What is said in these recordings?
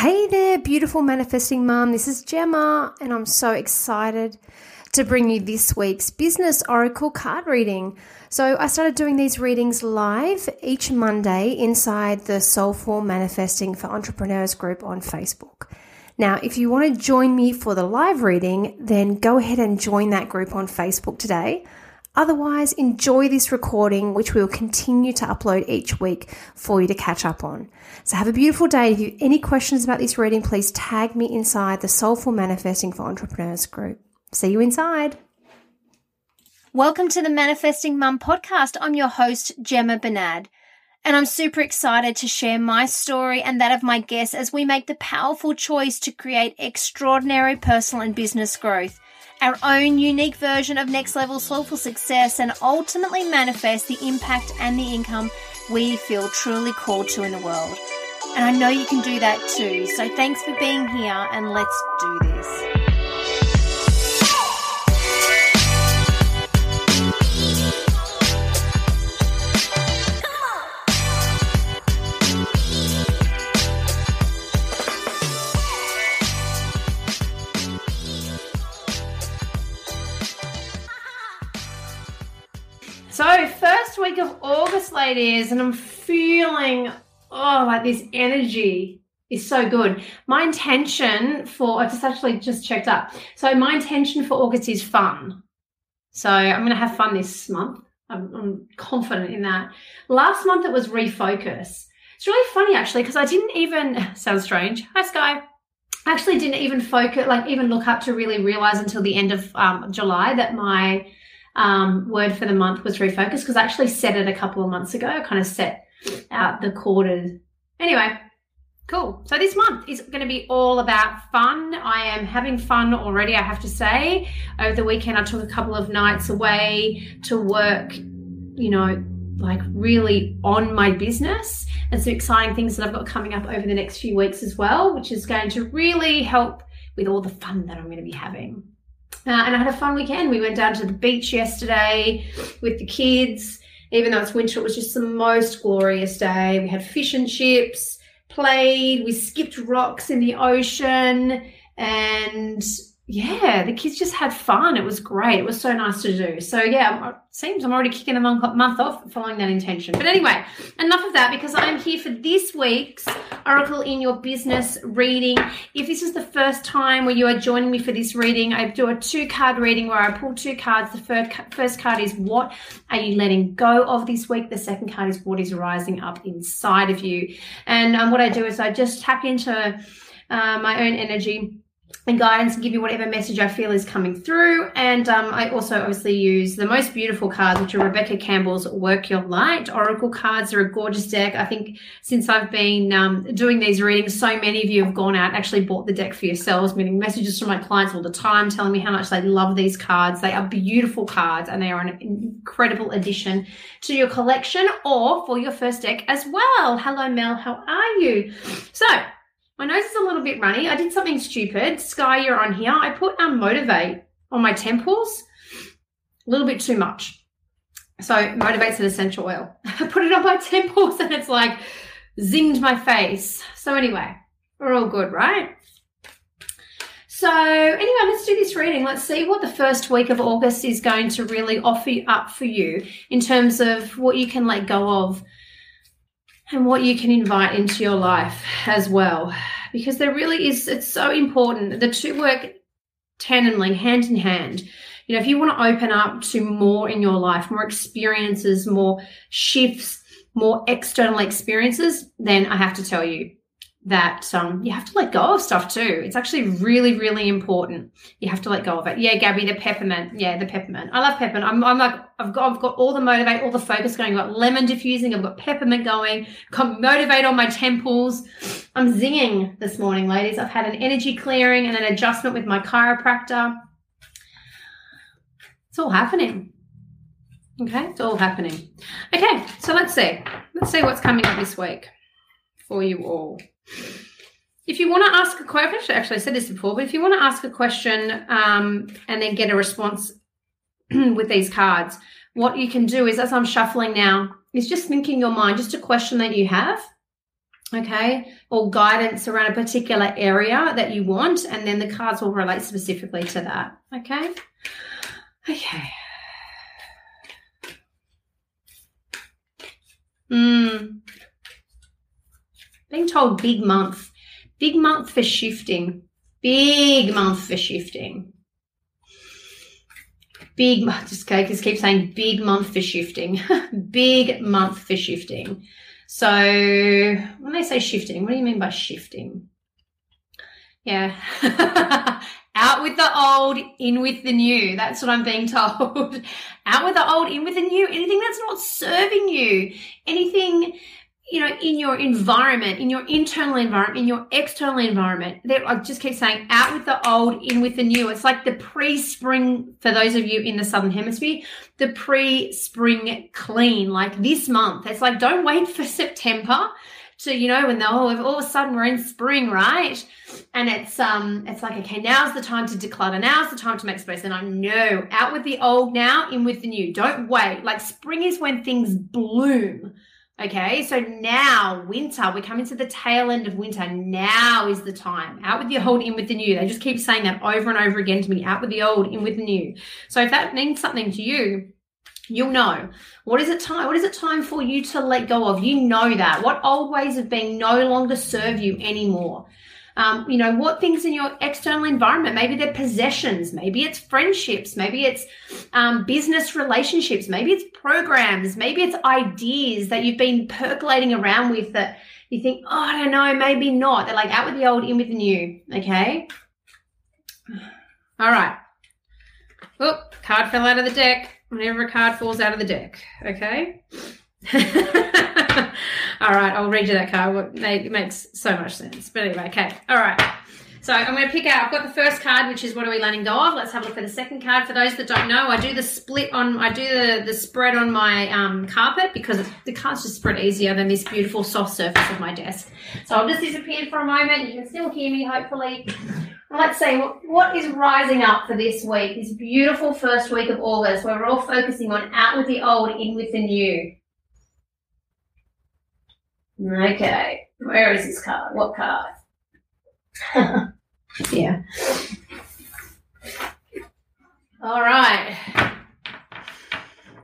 Hey there, beautiful manifesting mom. This is Gemma, and I'm so excited to bring you this week's Business Oracle card reading. So, I started doing these readings live each Monday inside the Soulful Manifesting for Entrepreneurs group on Facebook. Now, if you want to join me for the live reading, then go ahead and join that group on Facebook today. Otherwise, enjoy this recording, which we will continue to upload each week for you to catch up on. So, have a beautiful day. If you have any questions about this reading, please tag me inside the Soulful Manifesting for Entrepreneurs group. See you inside. Welcome to the Manifesting Mum podcast. I'm your host, Gemma Bernard. And I'm super excited to share my story and that of my guests as we make the powerful choice to create extraordinary personal and business growth our own unique version of next level soulful success and ultimately manifest the impact and the income we feel truly called to in the world. And I know you can do that too. So thanks for being here and let's do this. August, ladies, and I'm feeling oh, like this energy is so good. My intention for I just actually just checked up. So, my intention for August is fun. So, I'm going to have fun this month. I'm, I'm confident in that. Last month it was refocus. It's really funny actually because I didn't even sounds strange. Hi, Sky. I actually didn't even focus, like even look up to really realize until the end of um, July that my um, word for the month was refocus because I actually set it a couple of months ago. I kind of set out the quarters. Anyway, cool. So this month is going to be all about fun. I am having fun already, I have to say. Over the weekend, I took a couple of nights away to work, you know, like really on my business and some exciting things that I've got coming up over the next few weeks as well, which is going to really help with all the fun that I'm going to be having. Uh, and I had a fun weekend. We went down to the beach yesterday with the kids. Even though it's winter, it was just the most glorious day. We had fish and chips, played, we skipped rocks in the ocean, and yeah, the kids just had fun. It was great. It was so nice to do. So yeah, it seems I'm already kicking a month off following that intention. But anyway, enough of that because I'm here for this week's Oracle in Your Business reading. If this is the first time where you are joining me for this reading, I do a two card reading where I pull two cards. The first card is what are you letting go of this week? The second card is what is rising up inside of you. And um, what I do is I just tap into uh, my own energy and guidance and give you whatever message I feel is coming through. And um, I also obviously use the most beautiful cards, which are Rebecca Campbell's Work Your Light Oracle cards. They're a gorgeous deck. I think since I've been um, doing these readings, so many of you have gone out actually bought the deck for yourselves, meaning messages from my clients all the time telling me how much they love these cards. They are beautiful cards and they are an incredible addition to your collection or for your first deck as well. Hello, Mel. How are you? So, my nose is a little bit runny. I did something stupid. Sky, you're on here. I put um, Motivate on my temples. A little bit too much. So Motivate's an essential oil. I put it on my temples and it's like zinged my face. So anyway, we're all good, right? So anyway, let's do this reading. Let's see what the first week of August is going to really offer up for you in terms of what you can let go of and what you can invite into your life as well. Because there really is, it's so important. The two work tandemly, hand in hand. You know, if you want to open up to more in your life, more experiences, more shifts, more external experiences, then I have to tell you, that um, you have to let go of stuff too. It's actually really, really important. You have to let go of it. Yeah, Gabby, the peppermint. Yeah, the peppermint. I love peppermint. I'm, I'm like, I've got, I've got all the motivate, all the focus going. I've got lemon diffusing. I've got peppermint going. Motivate on my temples. I'm zinging this morning, ladies. I've had an energy clearing and an adjustment with my chiropractor. It's all happening. Okay, it's all happening. Okay, so let's see. Let's see what's coming up this week for you all. If you want to ask a question, actually, I said this before, but if you want to ask a question um, and then get a response with these cards, what you can do is, as I'm shuffling now, is just think in your mind just a question that you have okay, or guidance around a particular area that you want, and then the cards will relate specifically to that, okay? Okay. Told big month, big month for shifting, big month for shifting. Big, just, okay, just keep saying big month for shifting, big month for shifting. So when they say shifting, what do you mean by shifting? Yeah. Out with the old, in with the new. That's what I'm being told. Out with the old, in with the new. Anything that's not serving you, anything you know, in your environment, in your internal environment, in your external environment. There, I just keep saying, out with the old, in with the new. It's like the pre-spring for those of you in the southern hemisphere, the pre-spring clean, like this month. It's like don't wait for September to you know when the oh all of a sudden we're in spring right and it's um it's like okay now's the time to declutter now's the time to make space and i know out with the old now in with the new don't wait like spring is when things bloom Okay, so now winter, we're coming to the tail end of winter. Now is the time. Out with the old, in with the new. They just keep saying that over and over again to me. Out with the old, in with the new. So if that means something to you, you'll know what is it time what is it time for you to let go of you know that what old ways of being no longer serve you anymore um, you know, what things in your external environment, maybe they're possessions, maybe it's friendships, maybe it's um, business relationships, maybe it's programs, maybe it's ideas that you've been percolating around with that you think, oh, I don't know, maybe not. They're like out with the old, in with the new. Okay. All right. Oh, card fell out of the deck. Whenever a card falls out of the deck. Okay. All right, I'll read you that card. It makes so much sense. But anyway, okay. All right. So I'm going to pick out. I've got the first card, which is what are we letting go of. Let's have a look at the second card. For those that don't know, I do the split on. I do the, the spread on my um, carpet because the cards just spread easier than this beautiful soft surface of my desk. So I'll just disappear for a moment. You can still hear me, hopefully. Let's see what, what is rising up for this week. This beautiful first week of August, where we're all focusing on out with the old, in with the new. Okay, where is this card? What card? yeah. All right.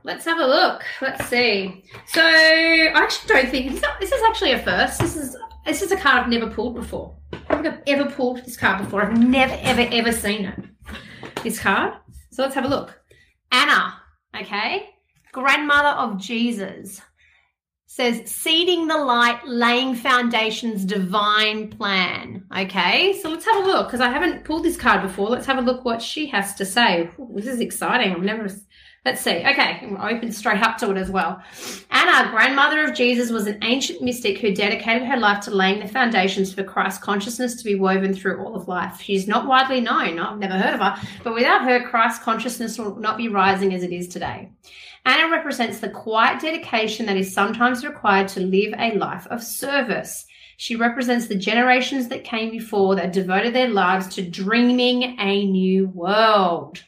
Let's have a look. Let's see. So I actually don't think this, this is actually a first. This is this is a card I've never pulled before. I have ever pulled this card before. I've never, ever, ever seen it. This card. So let's have a look. Anna, okay, grandmother of Jesus says seeding the light, laying foundations, divine plan. Okay, so let's have a look because I haven't pulled this card before. Let's have a look what she has to say. Ooh, this is exciting. I've never. Let's see. Okay, I'll open straight up to it as well. Anna, grandmother of Jesus, was an ancient mystic who dedicated her life to laying the foundations for Christ consciousness to be woven through all of life. She's not widely known. I've never heard of her, but without her, Christ consciousness will not be rising as it is today. Anna represents the quiet dedication that is sometimes required to live a life of service. She represents the generations that came before that devoted their lives to dreaming a new world.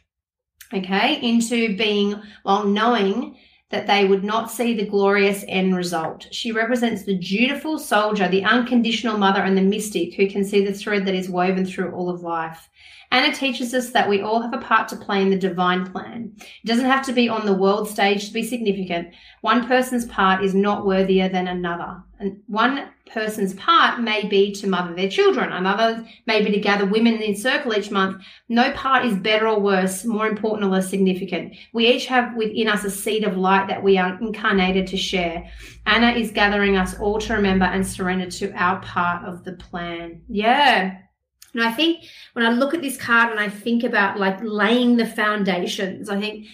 Okay, into being while knowing that they would not see the glorious end result. She represents the dutiful soldier, the unconditional mother, and the mystic who can see the thread that is woven through all of life. Anna teaches us that we all have a part to play in the divine plan. It doesn't have to be on the world stage to be significant. One person's part is not worthier than another. And one person's part may be to mother their children. Another may be to gather women in circle each month. No part is better or worse, more important or less significant. We each have within us a seed of light that we are incarnated to share. Anna is gathering us all to remember and surrender to our part of the plan. Yeah. And I think when I look at this card and I think about like laying the foundations, I think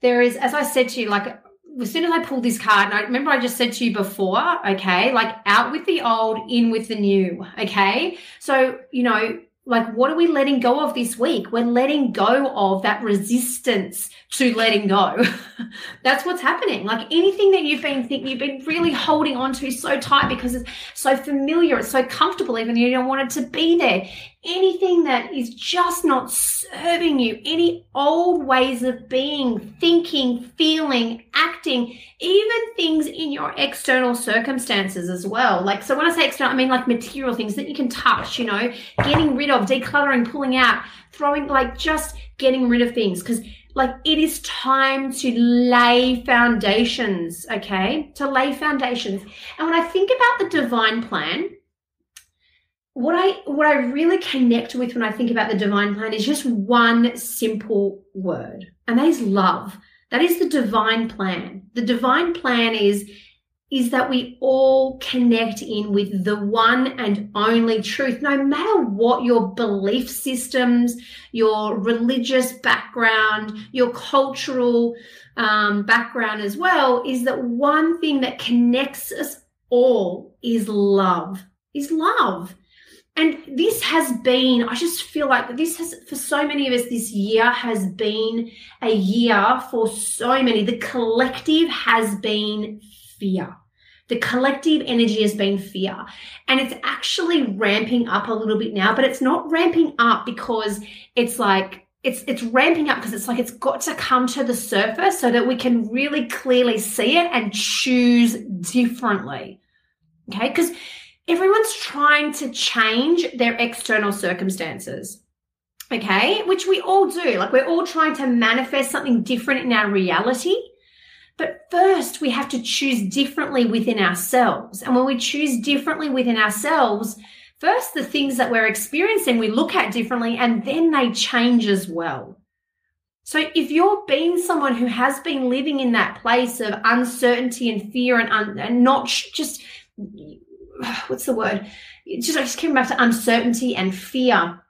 there is, as I said to you, like as soon as I pulled this card, and I remember I just said to you before, okay, like out with the old, in with the new, okay? So, you know, like what are we letting go of this week? We're letting go of that resistance to letting go. That's what's happening. Like anything that you've been thinking you've been really holding on to so tight because it's so familiar it's so comfortable even you don't want it to be there. Anything that is just not serving you, any old ways of being, thinking, feeling, acting, even things in your external circumstances as well. Like, so when I say external, I mean like material things that you can touch, you know, getting rid of, decluttering, pulling out, throwing, like just getting rid of things. Because like it is time to lay foundations, okay? To lay foundations. And when I think about the divine plan, what I what I really connect with when I think about the divine plan is just one simple word, and that is love. That is the divine plan. The divine plan is is that we all connect in with the one and only truth, no matter what your belief systems, your religious background, your cultural um, background as well, is that one thing that connects us all is love, is love. And this has been, I just feel like this has, for so many of us, this year has been a year for so many. The collective has been fear. The collective energy has been fear. And it's actually ramping up a little bit now, but it's not ramping up because it's like, it's it's ramping up because it's like it's got to come to the surface so that we can really clearly see it and choose differently. Okay? Because everyone's trying to change their external circumstances. Okay? Which we all do. Like we're all trying to manifest something different in our reality. But first, we have to choose differently within ourselves. And when we choose differently within ourselves, first, the things that we're experiencing, we look at differently and then they change as well. So if you're being someone who has been living in that place of uncertainty and fear and, un- and not sh- just what's the word? just I just came back to uncertainty and fear,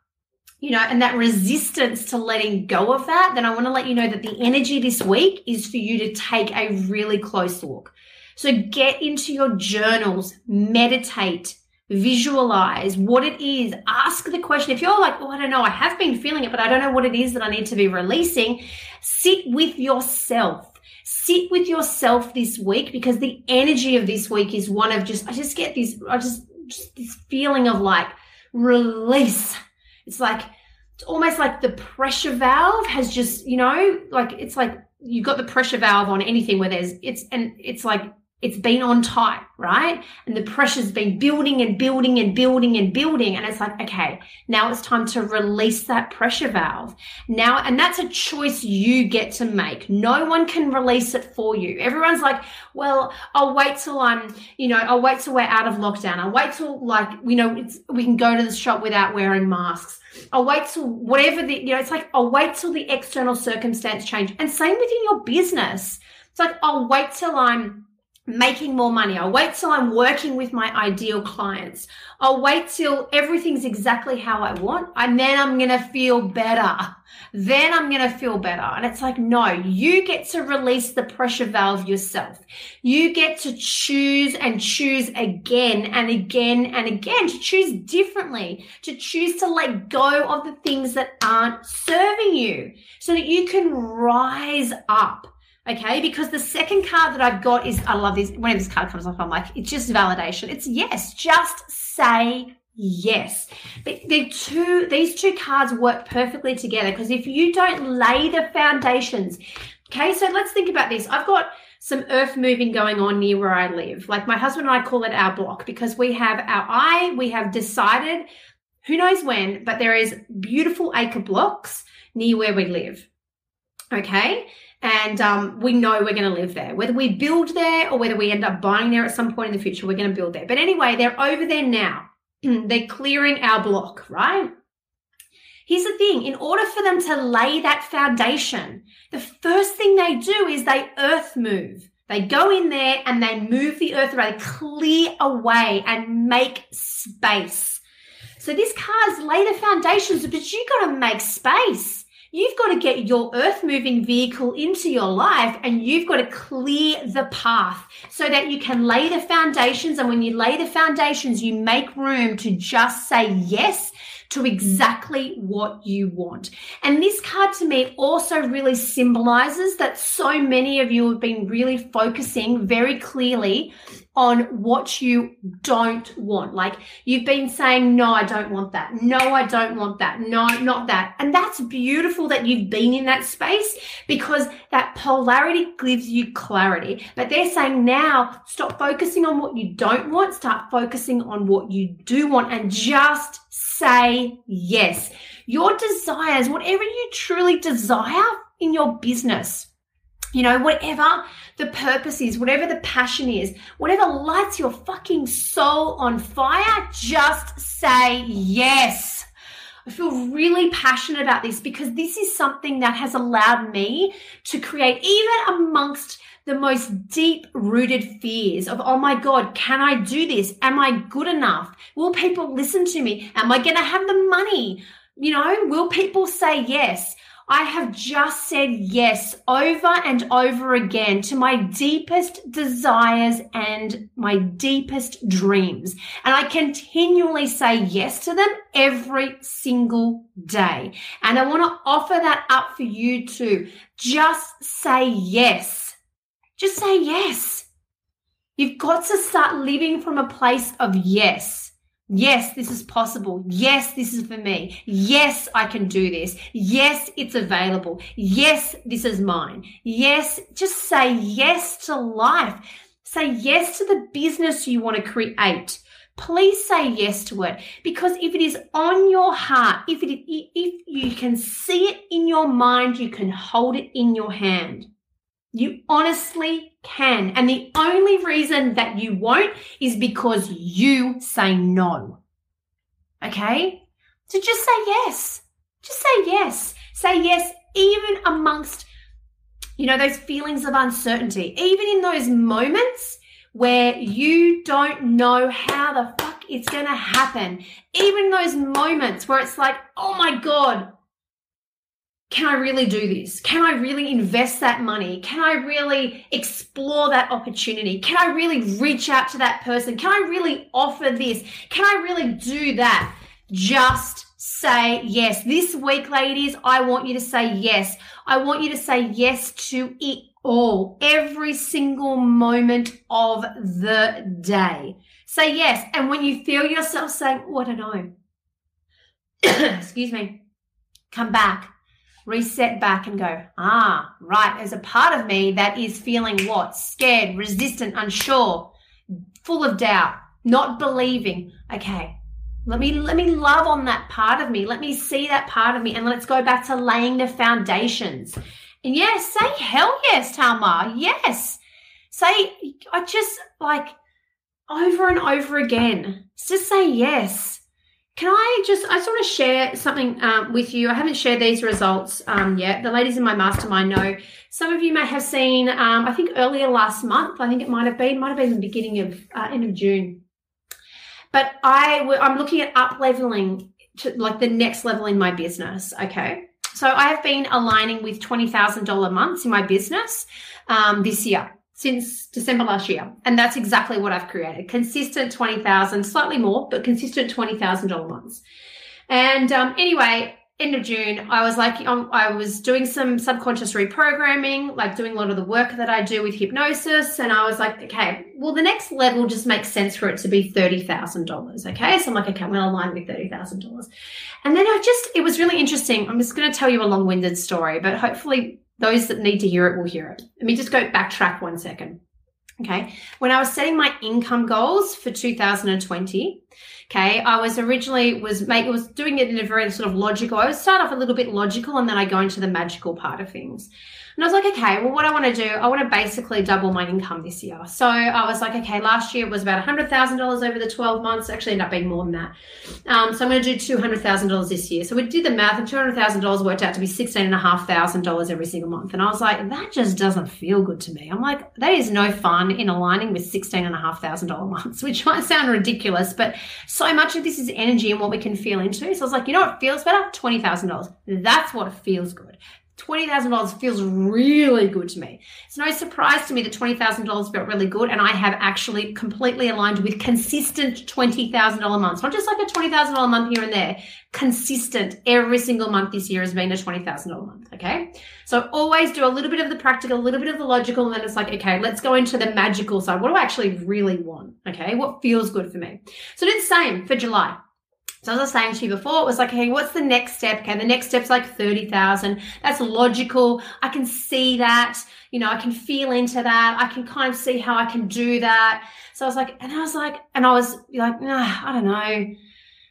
you know, and that resistance to letting go of that, then I want to let you know that the energy this week is for you to take a really close look. So get into your journals, meditate, visualize what it is, ask the question. If you're like, oh, I don't know, I have been feeling it, but I don't know what it is that I need to be releasing, sit with yourself sit with yourself this week because the energy of this week is one of just, I just get this, I just, just this feeling of like release. It's like, it's almost like the pressure valve has just, you know, like it's like you've got the pressure valve on anything where there's, it's, and it's like it's been on tight, right? And the pressure's been building and building and building and building. And it's like, okay, now it's time to release that pressure valve. Now, and that's a choice you get to make. No one can release it for you. Everyone's like, well, I'll wait till I'm, you know, I'll wait till we're out of lockdown. I'll wait till like, you know, we can go to the shop without wearing masks. I'll wait till whatever the, you know, it's like, I'll wait till the external circumstance change. And same within your business. It's like, I'll wait till I'm, making more money. I'll wait till I'm working with my ideal clients. I'll wait till everything's exactly how I want. And then I'm going to feel better. Then I'm going to feel better. And it's like, no, you get to release the pressure valve yourself. You get to choose and choose again and again and again to choose differently, to choose to let go of the things that aren't serving you so that you can rise up Okay, because the second card that I've got is I love this. Whenever this card comes up, I'm like, it's just validation. It's yes, just say yes. But the two, these two cards work perfectly together because if you don't lay the foundations, okay, so let's think about this. I've got some earth moving going on near where I live. Like my husband and I call it our block because we have our eye, we have decided, who knows when, but there is beautiful acre blocks near where we live. Okay and um, we know we're going to live there. Whether we build there or whether we end up buying there at some point in the future, we're going to build there. But anyway, they're over there now. they're clearing our block, right? Here's the thing in order for them to lay that foundation, the first thing they do is they earth move. They go in there and they move the earth away, clear away and make space. So this car's lay the foundations, but you got to make space. You've got to get your earth moving vehicle into your life and you've got to clear the path so that you can lay the foundations. And when you lay the foundations, you make room to just say yes to exactly what you want. And this card to me also really symbolizes that so many of you have been really focusing very clearly on what you don't want. Like you've been saying, no, I don't want that. No, I don't want that. No, not that. And that's beautiful that you've been in that space because that polarity gives you clarity. But they're saying now stop focusing on what you don't want, start focusing on what you do want and just say yes. Your desires, whatever you truly desire in your business, you know, whatever the purpose is, whatever the passion is, whatever lights your fucking soul on fire, just say yes. I feel really passionate about this because this is something that has allowed me to create, even amongst the most deep rooted fears of, oh my God, can I do this? Am I good enough? Will people listen to me? Am I going to have the money? You know, will people say yes? I have just said yes over and over again to my deepest desires and my deepest dreams. And I continually say yes to them every single day. And I want to offer that up for you too. Just say yes. Just say yes. You've got to start living from a place of yes. Yes, this is possible. Yes, this is for me. Yes, I can do this. Yes, it's available. Yes, this is mine. Yes, just say yes to life. Say yes to the business you want to create. Please say yes to it because if it is on your heart, if it if you can see it in your mind, you can hold it in your hand. You honestly can. And the only reason that you won't is because you say no. Okay? So just say yes. Just say yes. Say yes, even amongst, you know, those feelings of uncertainty, even in those moments where you don't know how the fuck it's going to happen. Even those moments where it's like, oh my God, can I really do this? Can I really invest that money? Can I really explore that opportunity? Can I really reach out to that person? Can I really offer this? Can I really do that? Just say yes. This week, ladies, I want you to say yes. I want you to say yes to it all, every single moment of the day. Say yes. And when you feel yourself saying, oh, I don't know, excuse me, come back reset back and go, ah, right, there's a part of me that is feeling what? Scared, resistant, unsure, full of doubt, not believing. Okay. Let me let me love on that part of me. Let me see that part of me and let's go back to laying the foundations. And yes, say hell yes, Talma. Yes. Say I just like over and over again. Just say yes. Can I just, I just want to share something um, with you. I haven't shared these results um, yet. The ladies in my mastermind know. Some of you may have seen, um, I think earlier last month, I think it might have been, might have been the beginning of, uh, end of June. But I, I'm looking at up leveling to like the next level in my business. Okay. So I have been aligning with $20,000 months in my business um, this year since December last year. And that's exactly what I've created. Consistent 20,000, slightly more, but consistent $20,000 months. And um, anyway, end of June, I was like, um, I was doing some subconscious reprogramming, like doing a lot of the work that I do with hypnosis. And I was like, okay, well, the next level just makes sense for it to be $30,000. Okay. So I'm like, okay, I'm going to align with $30,000. And then I just, it was really interesting. I'm just going to tell you a long winded story, but hopefully those that need to hear it will hear it. Let me just go backtrack one second. Okay. When I was setting my income goals for 2020, okay, I was originally was make was doing it in a very sort of logical. I would start off a little bit logical and then I go into the magical part of things. And I was like, okay, well, what I want to do, I want to basically double my income this year. So I was like, okay, last year was about $100,000 over the 12 months. Actually, ended up being more than that. Um, so I'm going to do $200,000 this year. So we did the math, and $200,000 worked out to be $16,500 every single month. And I was like, that just doesn't feel good to me. I'm like, that is no fun in aligning with $16,500 months, which might sound ridiculous, but so much of this is energy and what we can feel into. So I was like, you know what feels better? $20,000. That's what feels good $20,000 feels really good to me. It's no surprise to me that $20,000 felt really good. And I have actually completely aligned with consistent $20,000 months, not just like a $20,000 month here and there. Consistent every single month this year has been a $20,000 month. Okay. So always do a little bit of the practical, a little bit of the logical. And then it's like, okay, let's go into the magical side. What do I actually really want? Okay. What feels good for me? So do the same for July. So as I was saying to you before, it was like, hey, what's the next step? Okay, the next step's like 30,000. That's logical. I can see that. You know, I can feel into that. I can kind of see how I can do that. So I was like, and I was like, and I was like, nah, I don't know.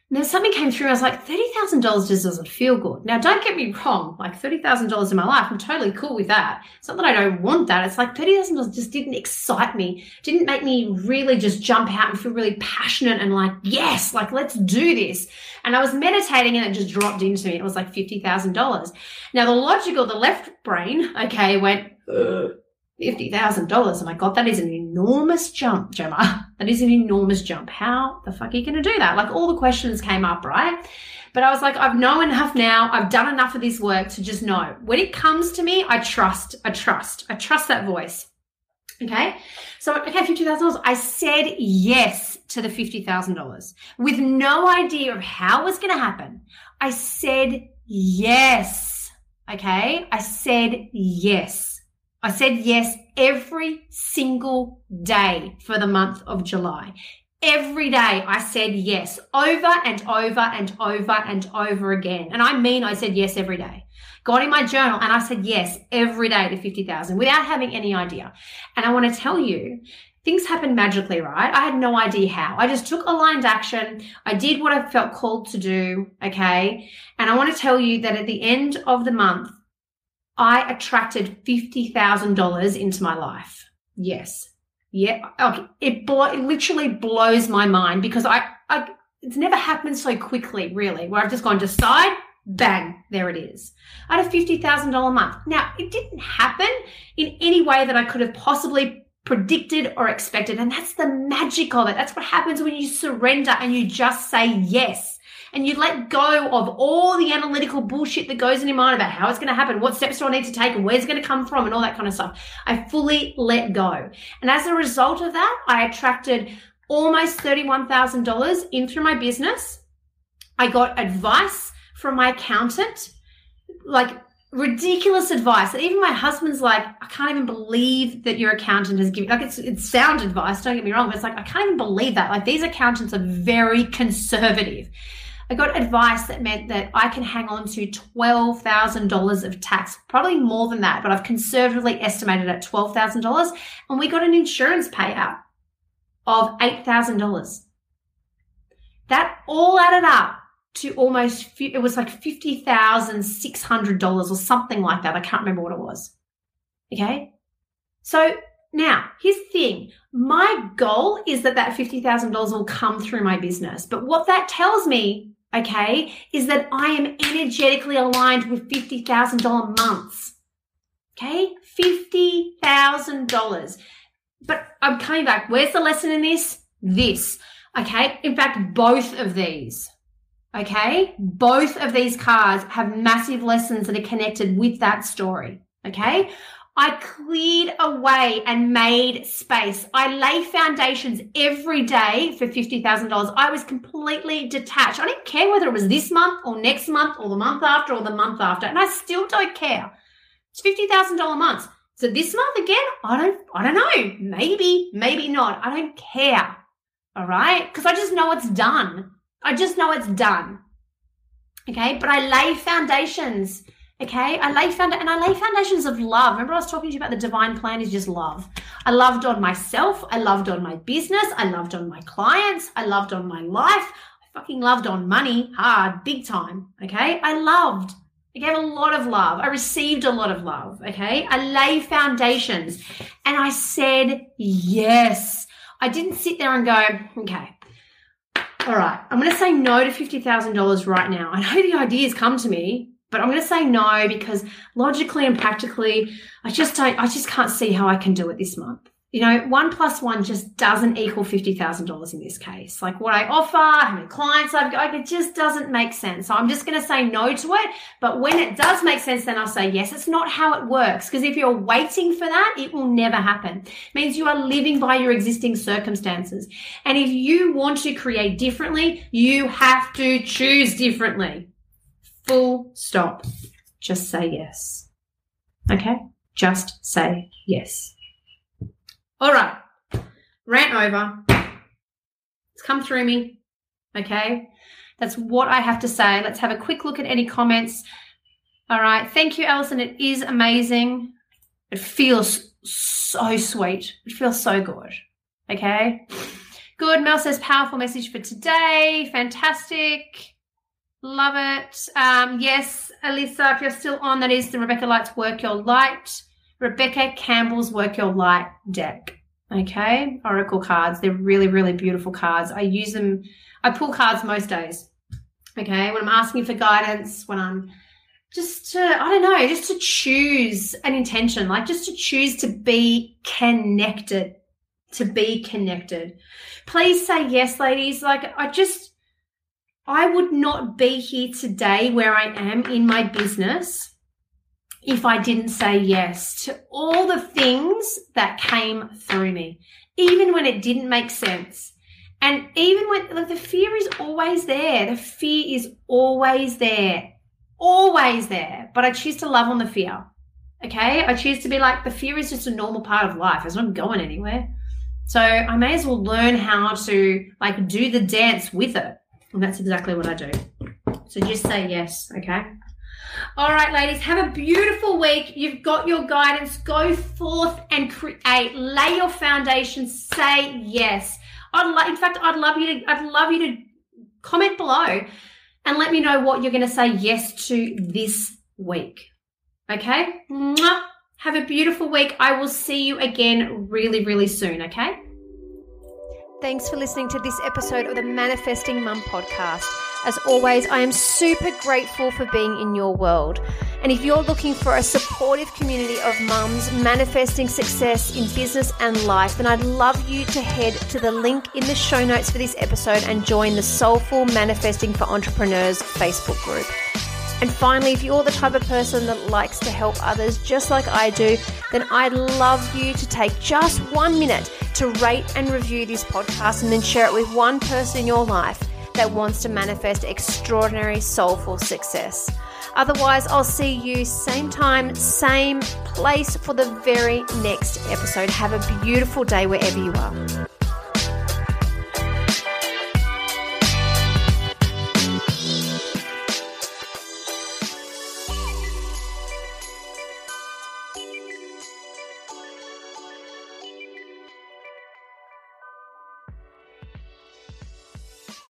Then something came through. I was like, $30,000 just doesn't feel good. Now, don't get me wrong. Like $30,000 in my life, I'm totally cool with that. It's not that I don't want that. It's like $30,000 just didn't excite me, didn't make me really just jump out and feel really passionate and like, yes, like let's do this. And I was meditating and it just dropped into me. It was like $50,000. Now, the logical, the left brain, okay, went, Ugh $50,000. Oh my God, that is an enormous jump, Gemma. That is an enormous jump. How the fuck are you going to do that? Like all the questions came up, right? But I was like, I've known enough now. I've done enough of this work to just know when it comes to me, I trust, I trust, I trust that voice. Okay. So, okay, $50,000. I said yes to the $50,000 with no idea of how it was going to happen. I said yes. Okay. I said yes. I said yes every single day for the month of July. Every day I said yes over and over and over and over again. And I mean, I said yes every day. Got in my journal and I said yes every day to 50,000 without having any idea. And I want to tell you, things happened magically, right? I had no idea how. I just took aligned action. I did what I felt called to do. Okay. And I want to tell you that at the end of the month, I attracted $50,000 into my life. Yes. Yeah. It, blo- it literally blows my mind because I, I, it's never happened so quickly, really, where I've just gone to decide, bang, there it is. I had a $50,000 month. Now, it didn't happen in any way that I could have possibly predicted or expected. And that's the magic of it. That's what happens when you surrender and you just say yes and you let go of all the analytical bullshit that goes in your mind about how it's going to happen, what steps do I need to take, and where's it going to come from, and all that kind of stuff. I fully let go. And as a result of that, I attracted almost $31,000 in through my business. I got advice from my accountant, like ridiculous advice that even my husband's like, I can't even believe that your accountant has given like it's it's sound advice, don't get me wrong, but it's like I can't even believe that. Like these accountants are very conservative. I got advice that meant that I can hang on to $12,000 of tax, probably more than that, but I've conservatively estimated at $12,000. And we got an insurance payout of $8,000. That all added up to almost, it was like $50,600 or something like that. I can't remember what it was. Okay. So now, here's the thing. My goal is that that $50,000 will come through my business. But what that tells me okay, is that I am energetically aligned with $50,000 months. Okay, $50,000. But I'm coming back. Where's the lesson in this? This. Okay, in fact, both of these. Okay, both of these cards have massive lessons that are connected with that story. Okay, I cleared away and made space. I lay foundations every day for $50,000. I was completely detached. I didn't care whether it was this month or next month or the month after or the month after. And I still don't care. It's $50,000 months. So this month again, I don't, I don't know. Maybe, maybe not. I don't care. All right. Cause I just know it's done. I just know it's done. Okay. But I lay foundations Okay, I lay found and I lay foundations of love. Remember, I was talking to you about the divine plan is just love. I loved on myself. I loved on my business. I loved on my clients. I loved on my life. I fucking loved on money hard, big time. Okay, I loved. I gave a lot of love. I received a lot of love. Okay, I lay foundations, and I said yes. I didn't sit there and go, okay. All right, I'm going to say no to $50,000 right now. I know the ideas come to me, but I'm going to say no because logically and practically, I just don't, I just can't see how I can do it this month. you know, one plus one just doesn't equal $50,000 in this case. Like what I offer, how many clients I've got, it just doesn't make sense. So I'm just going to say no to it. But when it does make sense, then I'll say yes. It's not how it works. Because if you're waiting for that, it will never happen. It means you are living by your existing circumstances. And if you want to create differently, you have to choose differently. Full stop. Just say yes. Okay? Just say yes. All right. Rant over. It's come through me. Okay. That's what I have to say. Let's have a quick look at any comments. All right. Thank you, Alison. It is amazing. It feels so sweet. It feels so good. Okay. Good. Mel says powerful message for today. Fantastic. Love it. Um, yes, Alyssa, if you're still on, that is the Rebecca Lights Work Your Light Rebecca Campbell's Work Your Light deck. Okay, Oracle cards. They're really, really beautiful cards. I use them, I pull cards most days. Okay, when I'm asking for guidance, when I'm just to, I don't know, just to choose an intention, like just to choose to be connected, to be connected. Please say yes, ladies. Like, I just, I would not be here today where I am in my business if I didn't say yes to all the things that came through me, even when it didn't make sense. And even when like, the fear is always there, the fear is always there, always there. But I choose to love on the fear. Okay. I choose to be like, the fear is just a normal part of life. It's not going anywhere. So I may as well learn how to like do the dance with it. And that's exactly what I do. So just say yes. Okay. All right, ladies, have a beautiful week. You've got your guidance. Go forth and create. Lay your foundation. Say yes. I'd lo- in fact, I'd love you to. I'd love you to comment below and let me know what you're going to say yes to this week. Okay. Mwah. Have a beautiful week. I will see you again really, really soon. Okay. Thanks for listening to this episode of the Manifesting Mum podcast. As always, I am super grateful for being in your world. And if you're looking for a supportive community of mums manifesting success in business and life, then I'd love you to head to the link in the show notes for this episode and join the Soulful Manifesting for Entrepreneurs Facebook group. And finally, if you're the type of person that likes to help others just like I do, then I'd love you to take just one minute to rate and review this podcast and then share it with one person in your life that wants to manifest extraordinary soulful success. Otherwise, I'll see you same time, same place for the very next episode. Have a beautiful day wherever you are.